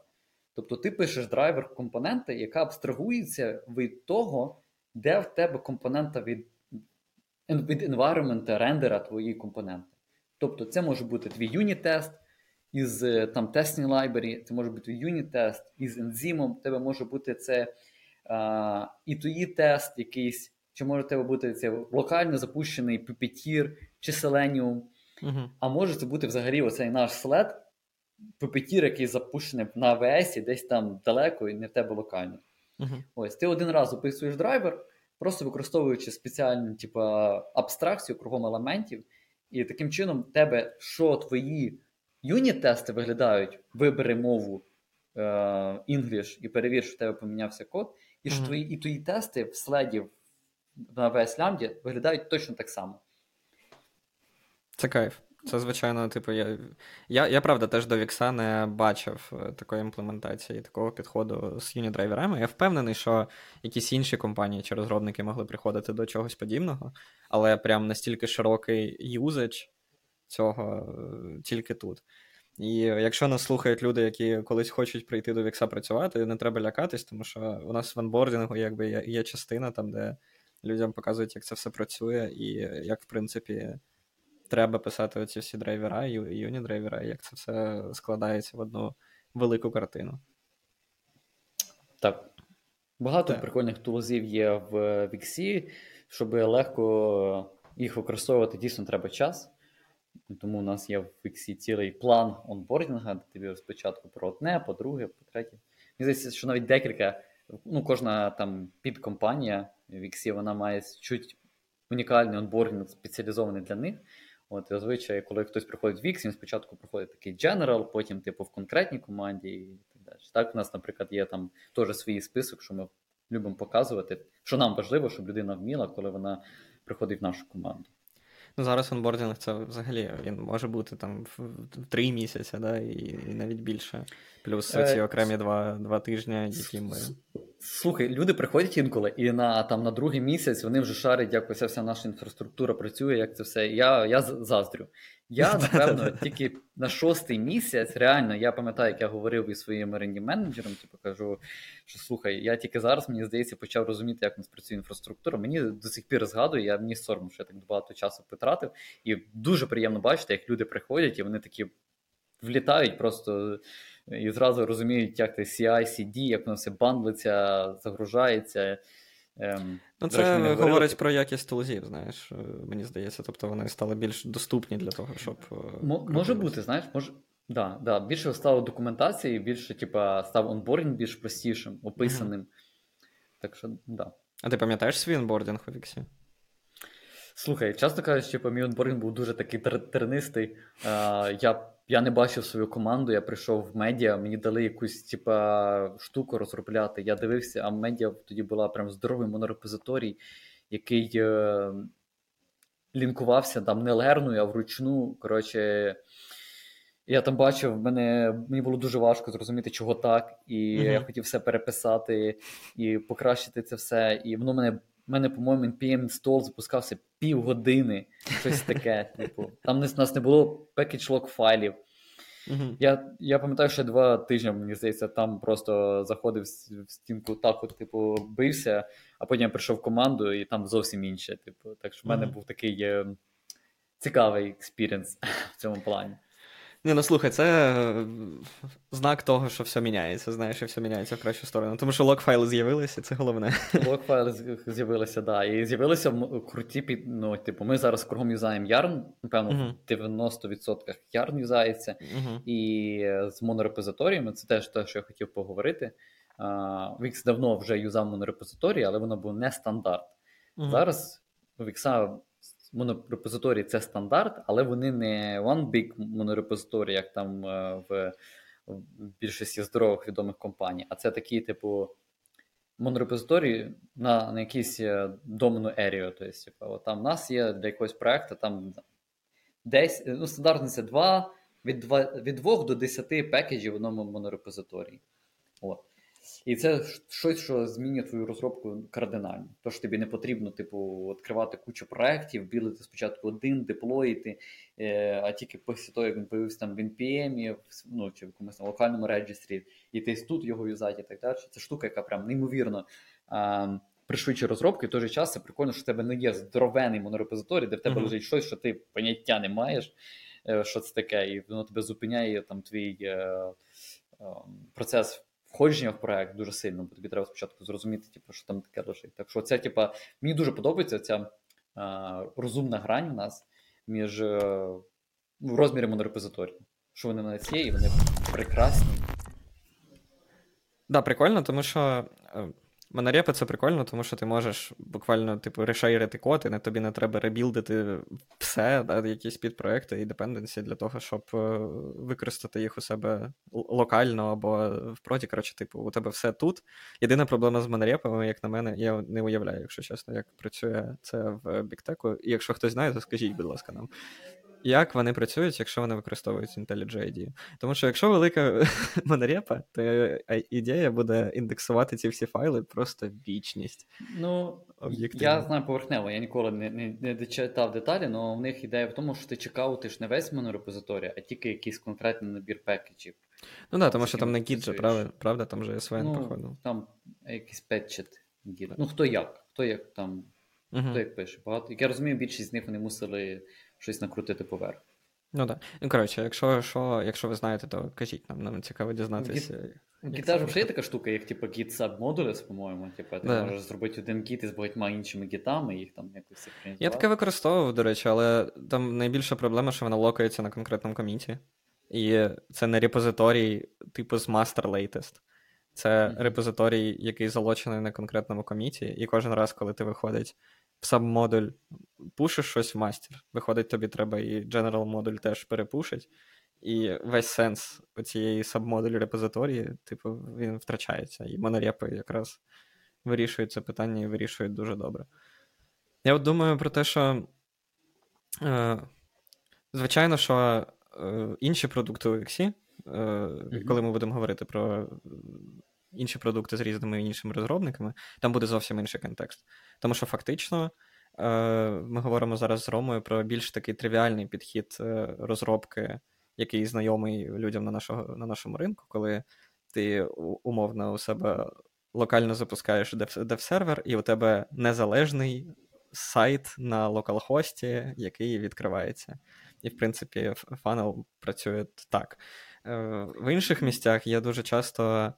Тобто ти пишеш драйвер компоненти, яка абстрагується від того, де в тебе компонента від від environment рендера твої компоненти. Тобто, це може бути твій юніт-тест із е, там testing library, це може бути юніт-тест із ензимом, тебе може бути це а, і твій тест якийсь, чи може тебе бути це локально запущений Puppeteer чи Selenium, а може це бути взагалі оцей наш след, Puppeteer, який запущений на AWS, десь там далеко і не в тебе локально. Uh-huh. Ось ти один раз описуєш драйвер, просто використовуючи спеціальну типу, абстракцію кругом елементів, і таким чином тебе, що твої unit-тести виглядають, вибери мову е, English і перевір, що в тебе помінявся код, і що uh-huh. твої і твої тести в sled -і на AWS Lambda виглядають точно так само. Це кайф. Це, звичайно, типу, я я, я правда теж до Вікса не бачив е, такої імплементації, такого підходу з unidriver -ами. Я впевнений, що якісь інші компанії чи розробники могли приходити до чогось подібного, але прям настільки широкий юзач цього е, тільки тут. І якщо нас слухають люди, які колись хочуть прийти до Вікса працювати, не треба лякатись, тому що у нас в анбордингу якби є, є частина там, де людям показують, як це все працює, і як, в принципі треба писати оці всі драйвера, юні драйвера, як це все складається в одну велику картину. Так. Багато так. прикольних tools -ів є в Віксі, щоб легко їх використовувати, дійсно треба час. Тому у нас є в Віксі цілий план onboarding -а, де тобі спочатку про одне, по-друге, по-третє. Мені здається, що навіть декілька, ну, кожна там підкомпанія в Віксі, вона має чуть унікальний onboarding спеціалізований для них. От, зазвичай, коли хтось приходить в Wix, він спочатку проходить такий General, потім, типу, в конкретній команді і так далі. Так, у нас, наприклад, є там теж свій список, що ми любимо показувати, що нам важливо, щоб людина вміла, коли вона приходить в нашу команду. Ну, зараз онбординг це взагалі він може бути там в три місяці, да, і, і навіть більше. Плюс ці е, окремі два два тижні, які ми. Слухай, люди приходять інколи, і на там на другий місяць вони вже шарять, як ця вся наша інфраструктура працює, як це все. Я я заздрю. Я, напевно, тільки на шостий місяць, реально, я пам'ятаю, як я говорив із своїм ренді менеджером, типу кажу, що слухай, я тільки зараз, мені здається, почав розуміти, як у нас працює інфраструктура. Мені до сих пір згадую, я мені соромно, що я так багато часу потратив. І дуже приємно бачити, як люди приходять, і вони такі влітають просто і зразу розуміють, як це CI, CD, як воно все бандлиться, загружається. Ем, ну, Це говорить про якість тулзів, знаєш, е, мені здається. Тобто вони стали більш доступні для того, щоб. Е, М- може бути, знаєш, може. Да, да. Більше стало документації, більше, типа, став onboarding більш простішим, описаним. Mm-hmm. Так що, да. А ти пам'ятаєш свій onboarding у Wix і? Слухай, часто кажуть, що мій onboarding був дуже такий тернистий. Я я не бачив свою команду, я прийшов в медіа, мені дали якусь типа, штуку розробляти. Я дивився, а медіа тоді була прям здоровий монорепозиторій, який е, лінкувався там не лерною, а вручну. Коротше, я там бачив, мене, мені було дуже важко зрозуміти, чого так, і mm-hmm. я хотів все переписати і покращити це все. І воно мене у мене, по-моєму, npm install запускався півгодини, щось таке. типу. Там у нас не було package log файлів. Uh-huh. Я я пам'ятаю, що два тижні, мені здається, там просто заходив в стінку, так от, типу, бився, а потім я прийшов в команду, і там зовсім інше. Типу. Так що в мене uh-huh. був такий е, цікавий experience в цьому плані. Ні, ну слухай, це е, знак того, що все міняється, знаєш, і все міняється в кращу сторону. Тому що lock-файли з'явилися, це головне. Lock-файли з'явилися, так. Да. І з'явилися круті ну, типу, ми зараз кругом юзаємо Yarn, напевно, uh-huh. в 90% Yarn юзається. Uh-huh. І з монорепозиторіями це теж те, що я хотів поговорити. Wix давно вже юзав монорепозиторії, але воно був не стандарт. Uh-huh. Зараз у Wix монорепозиторій це стандарт, але вони не one big монорепозиторій, як там е, в, більшості здорових відомих компаній, а це такі, типу, монорепозиторії на на якийсь е, домену ерію. Тобто, типу, там в нас є для якогось проекту там десь, ну, стандартно це 2, від 2 від 2 до 10 пекеджів в одному монорепозиторії. От. І це щось, що змінює твою розробку кардинально. Тож тобі не потрібно, типу, відкривати кучу проєктів, білити спочатку один, деплоїти, е, а тільки після того, як він появився там в NPM, ну, чи в якомусь локальному реєстрі, і ти тут його юзати і так далі. Це штука, яка прям неймовірно. Е, пришвидшує розробки, в той же час це прикольно, що в тебе не є здоровений монорепозиторій, де в тебе uh-huh. лежить щось, що ти поняття не маєш, е, що це таке, і воно тебе зупиняє там твій е, е, процес входження в проект дуже сильно, бо тобі треба спочатку зрозуміти, типу, що там таке лежить. Так що це, типу, мені дуже подобається ця а, розумна грань у нас між а, в розмірі монорепозиторії. Що вони на є, і вони прекрасні. Так, да, прикольно, тому що е, Монорепи це прикольно, тому що ти можеш буквально типу, решейрити код, і на тобі не треба ребілдити все, да, якісь підпроекти і dependency для того, щоб е, використати їх у себе локально або в проді. Коротше, типу, у тебе все тут. Єдина проблема з монорепами, як на мене, я не уявляю, якщо чесно, як працює це в біктеку. І якщо хтось знає, то скажіть, будь ласка, нам як вони працюють, якщо вони використовують IntelliJ ID. Тому що якщо велика монорепа, то ідея буде індексувати ці всі файли просто вічність. Ну, я знаю поверхнево, я ніколи не не, не дочитав деталі, але в них ідея в тому, що ти чекаутиш не весь монорепозиторій, а тільки якийсь конкретний набір пекеджів. Ну так, тому що там не гід же, правда, правда, там же SVN, ну, походу. Там якийсь петчет гід. Ну, хто як, хто як там, uh-huh. хто як пише. Багато. Як я розумію, більшість з них вони мусили щось накрутити поверх. Ну так. Ну, коротше, якщо що, якщо ви знаєте, то кажіть нам, нам цікаво дізнатися. Гітар вже є така штука, як типу git submodules, по-моєму. Типу, ти да. можеш зробити один гіт із багатьма іншими гітами, їх там якось. Я таке використовував, до речі, але там найбільша проблема, що вона локається на конкретному коміті. І це не репозиторій, типу з master latest. Це mm-hmm. репозиторій, який залочений на конкретному коміті, і кожен раз, коли ти виходить в сабмодуль пушиш щось в мастер. Виходить, тобі треба і General модуль теж перепушить. І весь сенс цієї сабмодуль репозиторії, типу, він втрачається. І монорепи якраз вирішують це питання і вирішують дуже добре. Я от думаю про те, що. Е, Звичайно, що е, інші продукти у X, е, коли ми будемо говорити про інші продукти з різними іншими розробниками, там буде зовсім інший контекст. Тому що фактично е, ми говоримо зараз з Ромою про більш такий тривіальний підхід е, розробки, який знайомий людям на нашого, на нашому ринку, коли ти умовно у себе локально запускаєш дев-сервер, і у тебе незалежний сайт на localhost і, який відкривається. І, в принципі, funnel працює так. Е, в інших місцях я дуже часто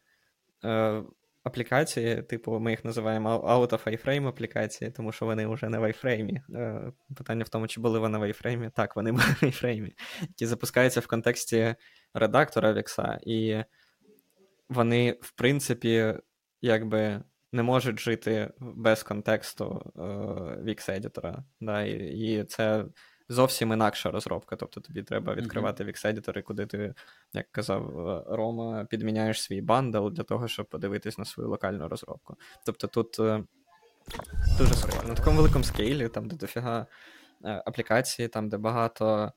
аплікації, типу, ми їх називаємо out of iframe аплікації, тому що вони вже не в iframe. Е, питання в тому, чи були вони в iframe. Так, вони були в iframe, які запускаються в контексті редактора Вікса, і вони, в принципі, якби. Не можуть жити без контексту е, Wix-едітора. Да, і це зовсім інакша розробка. Тобто тобі треба відкривати mm-hmm. Wix-едітори, куди ти, як казав е, Рома, підміняєш свій бандл для того, щоб подивитись на свою локальну розробку. Тобто тут е, дуже схоже. На такому великому скейлі, там, де дофіга е, аплікації, там, де багато.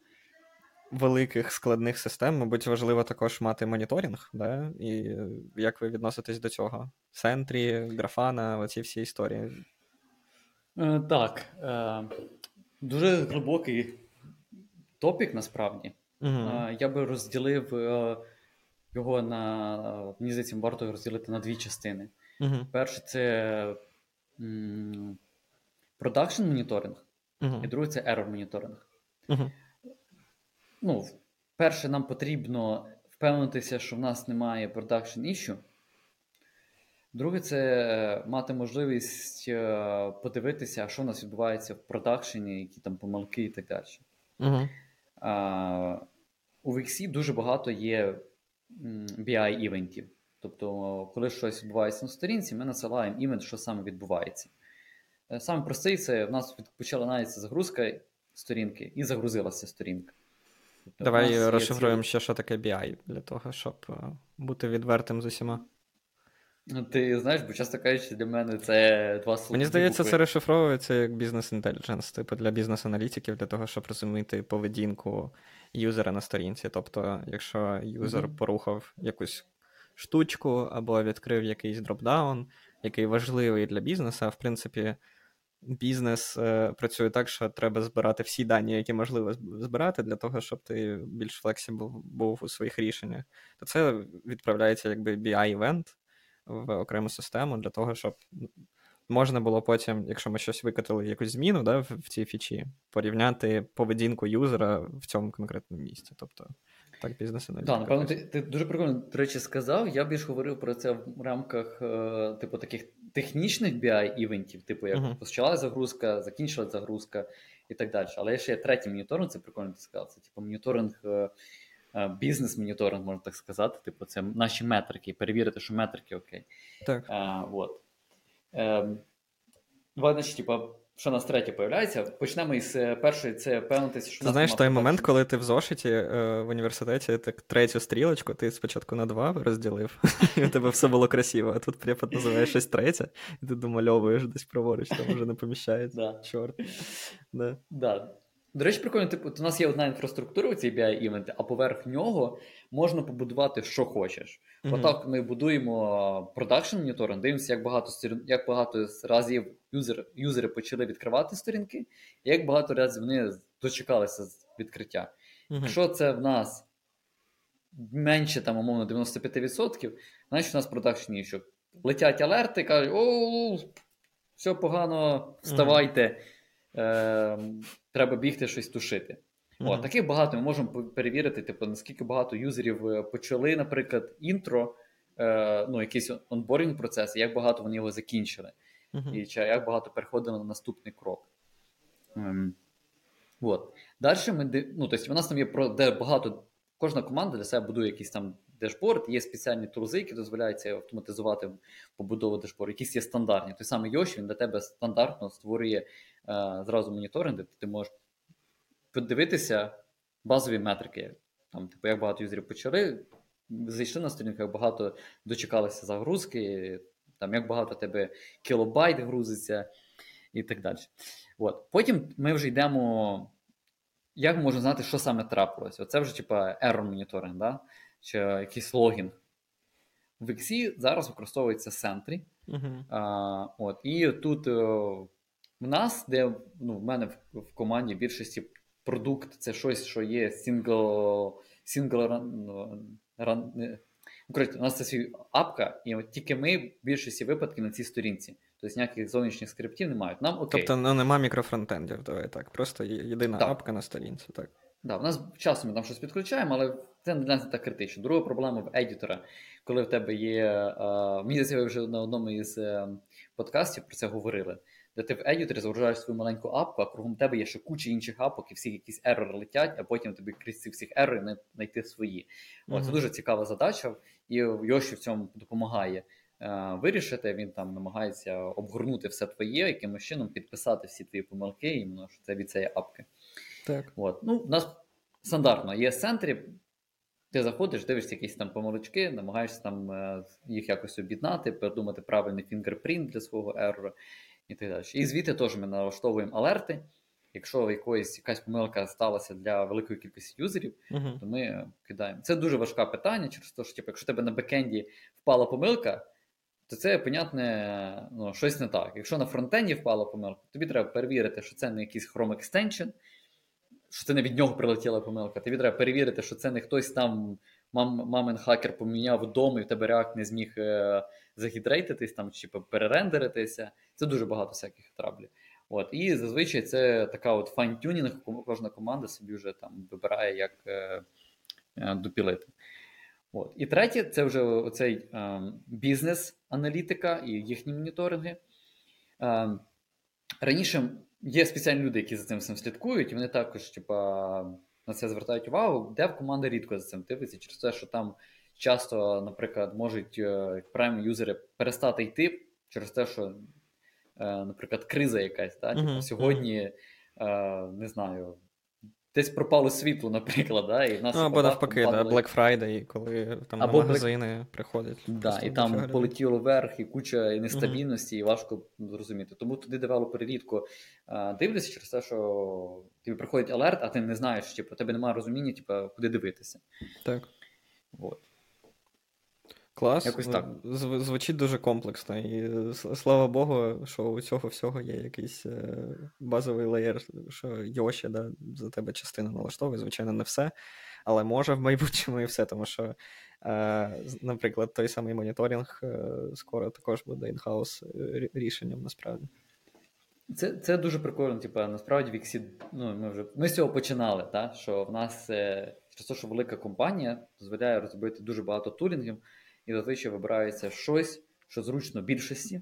Великих складних систем, мабуть, важливо також мати моніторинг, да? і як ви відноситесь до цього? Сентрі, графана, оці всі історії. Так. Дуже глибокий топік насправді. Uh-huh. Я би розділив е, його на. Мені здається, варто його розділити на дві частини. Uh-huh. Перше, це продакшн моніторинг, uh-huh. і друге це error моніторинг. Ну, перше, нам потрібно впевнитися, що в нас немає продакшн іщу. Друге, це мати можливість е, подивитися, що у нас відбувається в продакшені, які там помилки і так далі. Uh-huh. А, У VXC дуже багато є BI-івентів. Тобто, коли щось відбувається на сторінці, ми насилаємо івент, що саме відбувається. Е, саме простий це в нас почалася загрузка сторінки і загрузилася сторінка. Тобто, Давай розшифруємо ці... ще, що таке BI, для того, щоб е, бути відвертим з усіма. Ну, ти знаєш, бо часто кажучи, для мене це два слова. Мені здається, це розшифровується як business intelligence, типу для бізнес-аналітиків, для того, щоб розуміти поведінку юзера на сторінці. Тобто, якщо юзер mm-hmm. порухав якусь штучку або відкрив якийсь dropdown, який важливий для бізнесу. В принципі, бізнес е, працює так, що треба збирати всі дані, які можливо збирати, для того, щоб ти більш flexible був у своїх рішеннях. То це відправляється якби BI-event в окрему систему для того, щоб можна було потім, якщо ми щось викатили, якусь зміну да, в, цій фічі, порівняти поведінку юзера в цьому конкретному місці. Тобто так бізнес аналітика. Так, напевно, ти, ти дуже прикольно, до речі, сказав. Я більш говорив про це в рамках е, типу таких технічних BI-івентів, типу як uh-huh. почалася загрузка, закінчилась загрузка і так далі. Але ще є третій моніторинг, це прикольно ти сказав. Це типу моніторинг. Е, бізнес-моніторинг, можна так сказати, типу, це наші метрики, перевірити, що метрики окей. Так. А, вот. Ем, значить, типу, що нас третє появляється. Почнемо із е, першої, це певнитися, що ти знаєш той момент, коли ти в зошиті е, в університеті так третю стрілочку, ти спочатку на два розділив, і у тебе все було красиво, а тут препод називає щось третє, і ти домальовуєш десь праворуч, там вже не поміщається. Чорт. Да. До речі, прикольно, типу, у нас є одна інфраструктура у цій bi івенти а поверх нього можна побудувати, що хочеш. Mm-hmm. Отак ми будуємо продакшн моніторинг, дивимося, як багато сторін, як багато разів юзер, юзери почали відкривати сторінки, і як багато разів вони дочекалися з відкриття. Mm-hmm. Якщо це в нас менше, там, умовно, 95%, значить у нас production що летять алерти, кажуть, о, все погано, вставайте. Mm-hmm. Е, треба бігти щось тушити. Mm-hmm. О, таких багато ми можемо перевірити, типу, наскільки багато юзерів е, почали, наприклад, інтро, е, ну, якийсь onboarding процес, і як багато вони його закінчили, mm-hmm. і чи як багато переходили на наступний крок. Ем, от. Далі ми ну, тобто, у нас там є про де багато, кожна команда для себе будує якийсь там дешборд, є спеціальні тулзи, які дозволяють автоматизувати побудову дешборду, якісь є стандартні. Той самий Yoshi, він для тебе стандартно створює зразу моніторинг, де ти можеш подивитися базові метрики. Там, типу, як багато юзерів почали, зайшли на сторінку, як багато дочекалися загрузки, там, як багато тебе кілобайт грузиться і так далі. От. Потім ми вже йдемо. Як можемо знати, що саме трапилося? Оце вже типа error моніторинг, да? чи якийсь логін. В XC зараз використовується Sentry. Uh-huh. А, от, І тут о, в нас, де ну, в мене в, в команді більшості продукт це щось, що є single, single run, run, у нас це свій апка, і от тільки ми в більшості випадків на цій сторінці. Тобто ніяких зовнішніх скриптів немає. Нам окей. Тобто ну, нема мікрофронтендів, давай так. Просто єдина так. апка на сторінці. так. Да, в нас часом ми там щось підключаємо, але це не нас не так критично. Друга проблема в едітора, коли в тебе є. Е, мені здається, ви вже на одному із е, подкастів про це говорили де ти в едіторі загружаєш свою маленьку апку, а кругом тебе є ще куча інших апок, і всі якісь ерори летять, а потім тобі крізь ці всіх ерорів знайти свої. Mm-hmm. Це дуже цікава задача, і Йоші в цьому допомагає е, вирішити. Він там намагається обгорнути все твоє, якимось чином підписати всі твої помилки, іменно що це від цієї апки. Так. От. Ну, У нас стандартно є центрі. Ти заходиш, дивишся якісь там помилочки, намагаєшся там е, їх якось об'єднати, придумати правильний фінгерпринт для свого ерора і так далі. І звідти теж ми налаштовуємо алерти. Якщо якоїсь якась помилка сталася для великої кількості юзерів, uh-huh. то ми кидаємо. Це дуже важке питання, через те, що типу, якщо тебе на бекенді впала помилка, то це, понятне, ну, щось не так. Якщо на фронтенді впала помилка, тобі треба перевірити, що це не якийсь Chrome Extension, що це не від нього прилетіла помилка. Тобі треба перевірити, що це не хтось там, мам, мамин хакер поміняв вдома, і в тебе React не зміг е, загідрейтитись, там, чи перерендеритися. Це дуже багато всяких траблів. От, І зазвичай це така от файн-тюнінг, кожна команда собі вже там вибирає, як е, е, допілити. От. І третє, це вже оцей е, бізнес-аналітика і їхні моніторинги. Е, раніше є спеціальні люди, які за цим всім слідкують, і вони також типа, на це звертають увагу, де в команда рідко за цим дивиться, через те, що там часто, наприклад, можуть е, праймі юзери перестати йти через те, що, е, наприклад, криза якась. Та? Uh-huh. Сьогодні, uh-huh. не знаю, десь пропало світло, наприклад. да? І в нас ну, Або навпаки, да, Black Friday, коли там або магазини Black... приходять. Да, І там полетіло вверх, і куча нестабільності, uh-huh. і важко зрозуміти. Тому туди девелопери рідко дивляться через те, що тобі приходить алерт, а ти не знаєш, типу, тебе немає розуміння, типу, куди дивитися. Так. От. Клас. Якось так. Звучить дуже комплексно. І слава Богу, що у цього всього є якийсь е, базовий layer, що Yoshi, да, за тебе частина налаштовує, звичайно, не все, але може в майбутньому і все, тому що, е, наприклад, той самий моніторинг е, скоро також буде in-house рішенням насправді. Це це дуже прикольно. Типу, насправді Віксі, ну ми вже ми з цього починали, та, що в нас через те, що велика компанія дозволяє розробити дуже багато tooling ів і зазвичай вибирається щось, що зручно більшості.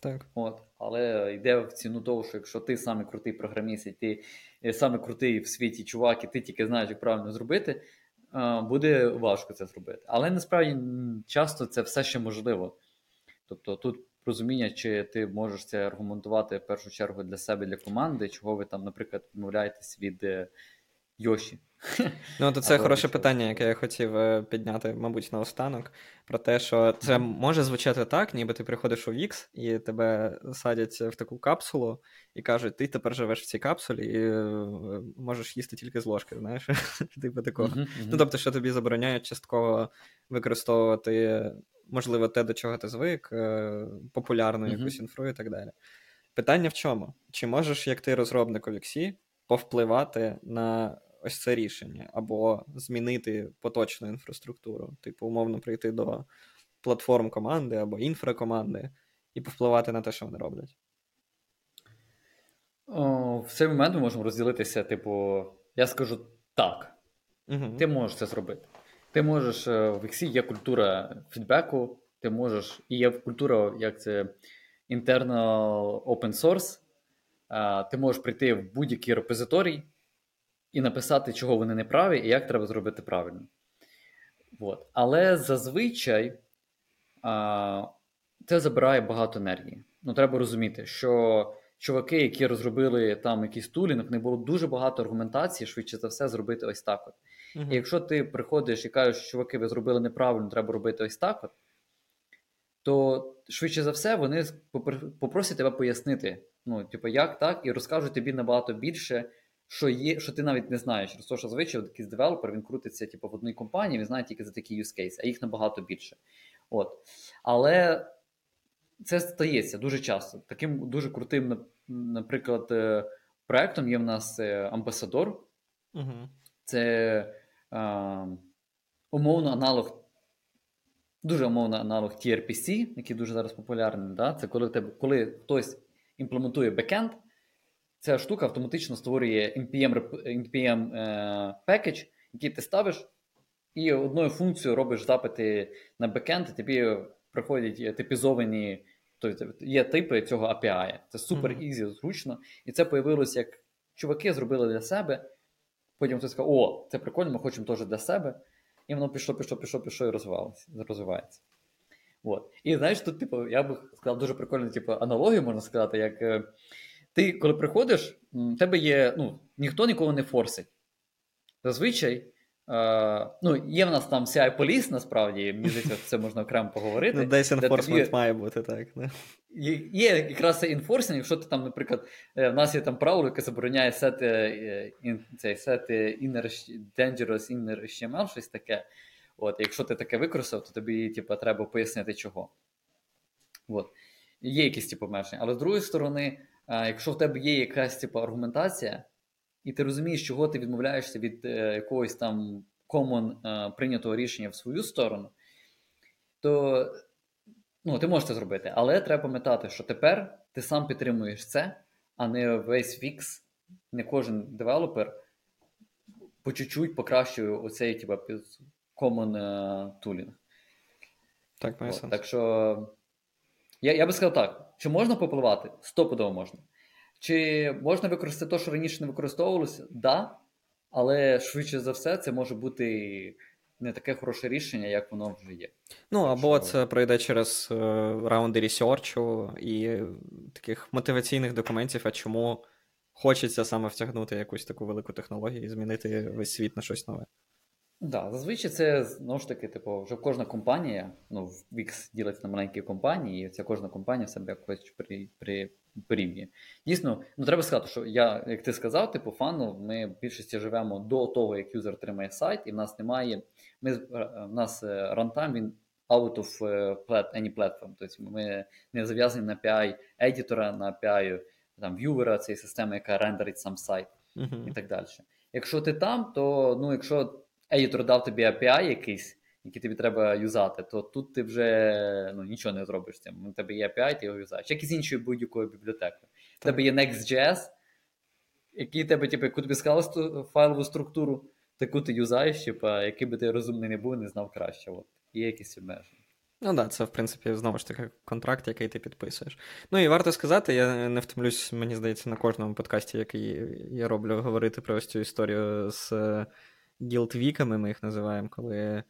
Так. От, Але йде в ціну того, що якщо ти саме крутий програміст, і ти е, саме крутий в світі чувак, і ти тільки знаєш, як правильно зробити, буде важко це зробити. Але насправді часто це все ще можливо. Тобто тут розуміння, чи ти можеш це аргументувати в першу чергу для себе, для команди, чого ви там, наприклад, відмовляєтесь від е, Йоші. Ну, то це хороше питання, яке я хотів е, підняти, мабуть, наостанок. Про те, що це може звучати так, ніби ти приходиш у Вікс, і тебе садять в таку капсулу і кажуть, ти тепер живеш в цій капсулі і е, можеш їсти тільки з ложки, знаєш? Типу такого. Ну, тобто, що тобі забороняють частково використовувати, можливо, те, до чого ти звик, е, популярну якусь інфру і так далі. Питання в чому? Чи можеш, як ти розробник у Віксі, повпливати на ось це рішення, або змінити поточну інфраструктуру, типу, умовно прийти до платформ команди або інфракоманди і повпливати на те, що вони роблять. О, В цей момент ми можемо розділитися, типу, я скажу так. Угу. Ти можеш це зробити. Ти можеш е, в Ексі є культура фідбеку, ти можеш, і є культура, як це internal open source, ти можеш прийти в будь-який репозиторій і написати, чого вони не праві, і як треба зробити правильно. От. Але зазвичай а, це забирає багато енергії. Ну, треба розуміти, що чуваки, які розробили там якийсь тулінг, них було дуже багато аргументації, швидше за все, зробити ось так. от. uh І якщо ти приходиш і кажеш, чуваки, ви зробили неправильно, треба робити ось так, от, то швидше за все вони попросять тебе пояснити, ну, типу, як так, і розкажуть тобі набагато більше, що є, що ти навіть не знаєш. Те, що зазвичай якийсь девелопер він крутиться типу, в одній компанії, він знає тільки за такі use case, а їх набагато більше. От. Але це стається дуже часто. Таким дуже крутим, наприклад, е, проектом є в нас е, Ambassador. Угу. Це е, умовно аналог. Дуже умовно аналог tRPC, який дуже зараз популярний. Да? Це коли тебе, коли хтось імплементує backend, ця штука автоматично створює NPM NPM package, який ти ставиш, і одною функцією робиш запити на backend, і тобі приходять типізовані, тобто є типи цього API. Це супер easy, зручно. І це появилося як чуваки зробили для себе. Потім хтось сказав, о, це прикольно, ми хочемо теж для себе. І воно пішло, пішло, пішло, пішло і розвивається. От. І знаєш, тут, типу, я би сказав дуже прикольну типу, аналогію, можна сказати, як е, ти, коли приходиш, в тебе є. ну, Ніхто нікого не форсить. Зазвичай. Е, ну, Є в нас там ci Police, насправді, мені здається, це можна окремо поговорити. Ну, Десь enforcement має бути, так. Не? Є, якраз це інфорсинг, якщо ти там, наприклад, е, в нас є там правило, яке забороняє сети е, цей сети inner, dangerous inner HTML, щось таке. От, Якщо ти таке використав, то тобі типу, треба пояснити чого. От. Є якісь типу, обмеження. Але з другої сторони, якщо в тебе є якась типу, аргументація, і ти розумієш, чого ти відмовляєшся від е, якогось там common е, прийнятого рішення в свою сторону, то ну, ти можеш це зробити. Але треба пам'ятати, що тепер ти сам підтримуєш це, а не весь фікс, не кожен девелопер по чуть-чуть покращує оцей типу, common е, tooling. Так, має сенс. Так що я я би сказав так: чи можна попливати? Стопудово можна. Чи можна використати те, що раніше не використовувалося? Так. Да, але швидше за все, це може бути не таке хороше рішення, як воно вже є. Ну, або що... це пройде через е, раунди ресерчу і таких мотиваційних документів, а чому хочеться саме втягнути якусь таку велику технологію і змінити весь світ на щось нове. Да, зазвичай це знову ж таки, типу, вже кожна компанія, ну, Wix ділиться на маленькі компанії, і ця кожна компанія себе якось при, при, порівнює. Дійсно, ну треба сказати, що я, як ти сказав, типу фану, ми в більшості живемо до того, як юзер отримає сайт, і в нас немає. Ми, в нас рантайм, він out of any platform. Тобто ми не зав'язані на API едітора, на API там, в'ювера, цієї системи, яка рендерить сам сайт uh-huh. і так далі. Якщо ти там, то ну, якщо едітор дав тобі API якийсь, який тобі треба юзати, то тут ти вже ну, нічого не зробиш з цим. У тебе є API, ти його юзаєш. Як і з іншою будь-якою бібліотекою. У тебе є Next.js, який тебе, типу, яку тобі сказали файлову структуру, таку ти юзаєш, типу, який би ти розумний не був, не знав краще. От. Є якісь обмеження. Ну так, да, це, в принципі, знову ж таки контракт, який ти підписуєш. Ну і варто сказати, я не втомлюсь, мені здається, на кожному подкасті, який я роблю, говорити про ось цю історію з гілдвіками, ми їх називаємо, коли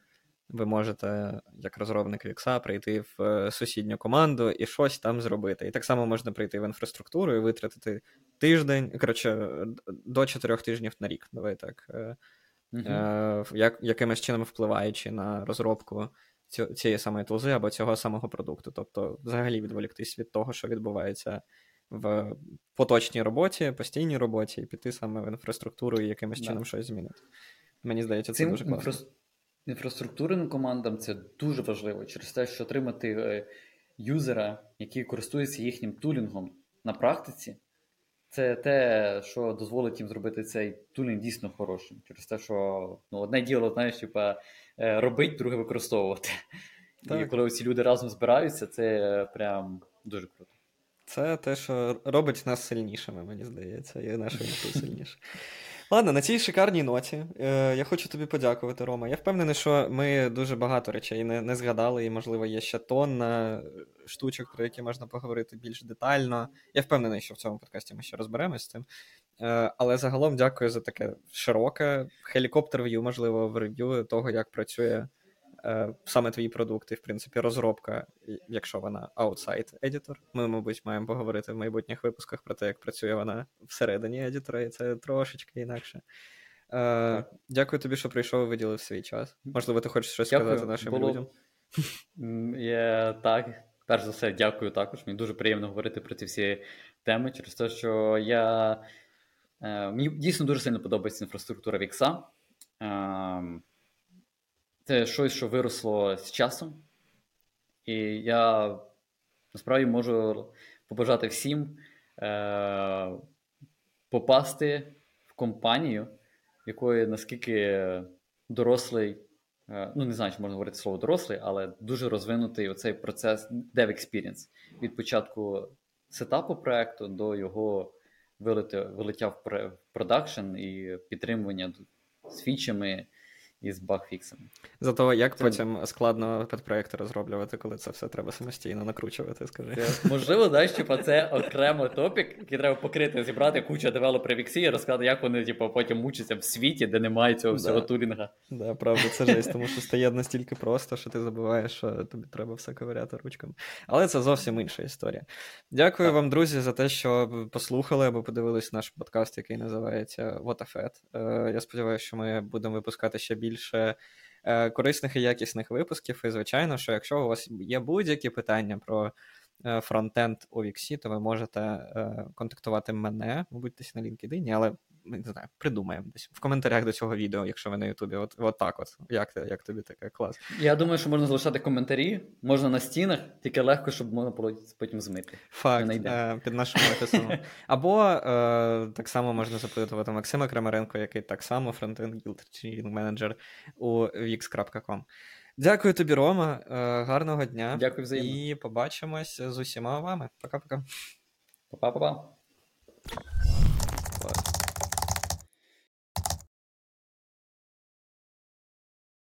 ви можете, як розробник Вікса, прийти в е, сусідню команду і щось там зробити. І так само можна прийти в інфраструктуру і витратити тиждень, коротше, до чотирьох тижнів на рік. Давай так. Uh-huh. Як, Якимось чином впливаючи на розробку цієї самої тулзи або цього самого продукту. Тобто, взагалі відволіктись від того, що відбувається в поточній роботі, постійній роботі, і піти саме в інфраструктуру і якимось да. чином щось змінити. Мені здається, це Цим дуже класно. Інфра... Інфраструктурним командам це дуже важливо через те, що отримати е, юзера, який користується їхнім тулінгом на практиці, це те, що дозволить їм зробити цей тулінг дійсно хорошим. Через те, що ну, одне діло, знаєш, типа, е, робить, друге використовувати. Так. І коли ці люди разом збираються, це прям дуже круто. Це те, що робить нас сильнішими, мені здається, і нашу інфу сильніше. Ладно, на цій шикарній ноті е, я хочу тобі подякувати, Рома. Я впевнений, що ми дуже багато речей не не згадали, і, можливо, є ще тонна штучок, про які можна поговорити більш детально. Я впевнений, що в цьому подкасті ми ще розберемось з цим. Е, але загалом дякую за таке широке хелікоптер-в'ю, можливо, в рев'ю того, як працює. Е, саме твої продукти, в принципі, розробка, якщо вона outside editor. Ми, мабуть, маємо поговорити в майбутніх випусках про те, як працює вона всередині едітора, і це трошечки інакше. Е, Дякую тобі, що прийшов і виділив свій час. Можливо, ти хочеш щось дякую. сказати нашим Було... людям? Я, Так, перш за все, дякую також. Мені дуже приємно говорити про ці всі теми, через те, що я. Е, мені дійсно дуже сильно подобається інфраструктура Вікса. Це щось, що виросло з часом. І я насправді можу побажати всім е, попасти в компанію, якої наскільки дорослий, е, ну не знаю, чи можна говорити слово дорослий, але дуже розвинутий оцей процес Dev Experience. Від початку setup -у проекту до його вилиття в production і підтримування з фічами із багфіксами. Зато як це... потім складно під-проекти розроблювати, коли це все треба самостійно накручувати, скажи. Це, можливо, знаєш, типу, це окремо топік, який треба покрити, зібрати кучу девелоперів Віксі і розказати, як вони типу, потім мучаться в світі, де немає цього всього да, тулінга. Да, правда, це жесть, тому що стає настільки просто, що ти забуваєш, що тобі треба все ковиряти ручками. Але це зовсім інша історія. Дякую так. вам, друзі, за те, що послухали або подивились наш подкаст, який називається What a Fed. Е, Я сподіваюся, що ми будемо випускати ще більше більше е, корисних і якісних випусків. І, звичайно, що якщо у вас є будь-які питання про е, фронтенд у Віксі, то ви можете е, контактувати мене, мабуть, десь на LinkedIn, але не знаю, придумаємо десь в коментарях до цього відео, якщо ви на Ютубі. От, от так от. Як як тобі таке клас? Я думаю, що можна залишати коментарі, можна на стінах, тільки легко, щоб можна було потім змити. Факт, е, під нашим офісом. Або е, так само можна запитувати Максима Крамаренко, який так само frontend guild manager у wix.com. Дякую тобі, Рома. Е, гарного дня. Дякую взаємно. І побачимось з усіма вами. Пока-пока. Па-па-па. Клас.